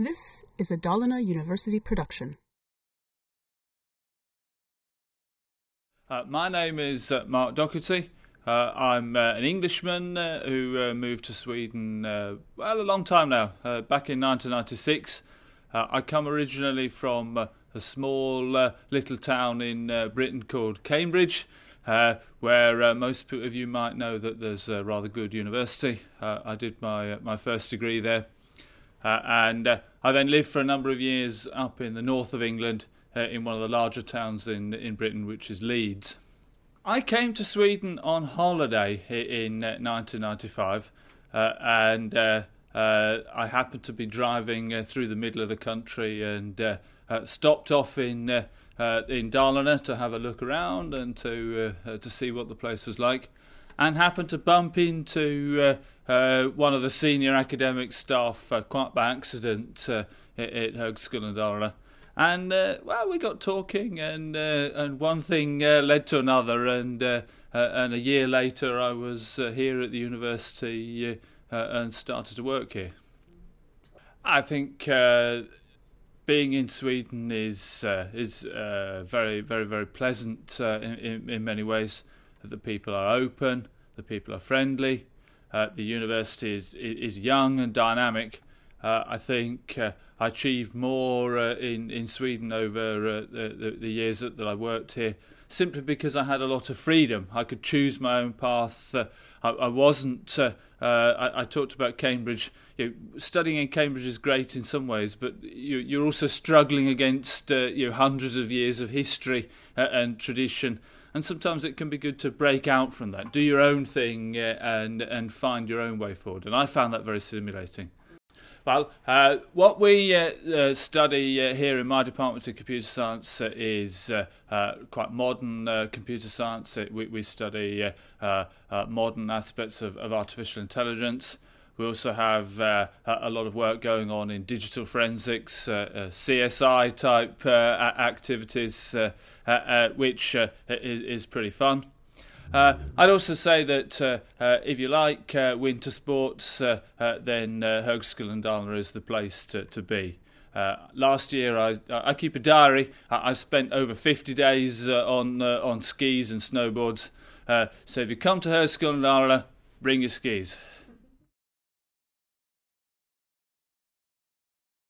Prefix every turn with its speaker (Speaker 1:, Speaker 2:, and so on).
Speaker 1: This is a Dalarna University production.
Speaker 2: Uh, my name is uh, Mark Docherty. Uh, I'm uh, an Englishman uh, who uh, moved to Sweden, well, a long time now, back in 1996. I come originally from a small little town in Britain called Cambridge, where most of you might know that there's a rather good university. I did my, my first degree there. And I then lived for a number of years up in the north of England uh, in one of the larger towns in in Britain, which is Leeds. I came to Sweden on holiday in 1995, uh, uh, and uh, uh, I happened to be driving uh, through the middle of the country and stopped off in in Dalarna to have a look around and to to see what the place was like, and happened to bump into one of the senior academic staff quite by accident at, at Högskolan Dalarna and uh, well, we got talking, and uh, and one thing uh, led to another, and uh, uh, and a year later, I was uh, here at the university and started to work here. I think being in Sweden is is very very very pleasant in, in, in many ways. The people are open, the people are friendly, uh, the university is is young and dynamic. I think I achieved more uh, in in Sweden over uh, the, the, the years that, that I worked here, simply because I had a lot of freedom. I could choose my own path. Uh, I, I, wasn't. Uh, uh, I, I, talked about Cambridge. You know, studying in Cambridge is great in some ways, but you, are also struggling against uh, you know, hundreds of years of history and tradition and sometimes it can be good to break out from that, do your own thing, uh, and and find your own way forward. And I found that very stimulating. Well, uh, what we uh, uh, study uh, here in my department of computer science uh, is uh, uh, quite modern uh, computer science. We, we, study modern aspects of, of, artificial intelligence. We also have a lot of work going on in digital forensics, CSI type activities, which is, is pretty fun. Uh, I'd also say that uh, uh, if you like uh, winter sports, uh, uh, then uh, Dalarna is the place to, to be. last year, I, I keep a diary. I, I spent over 50 days on on skis and snowboards. so if you come to Högskolan Dalarna, bring your skis.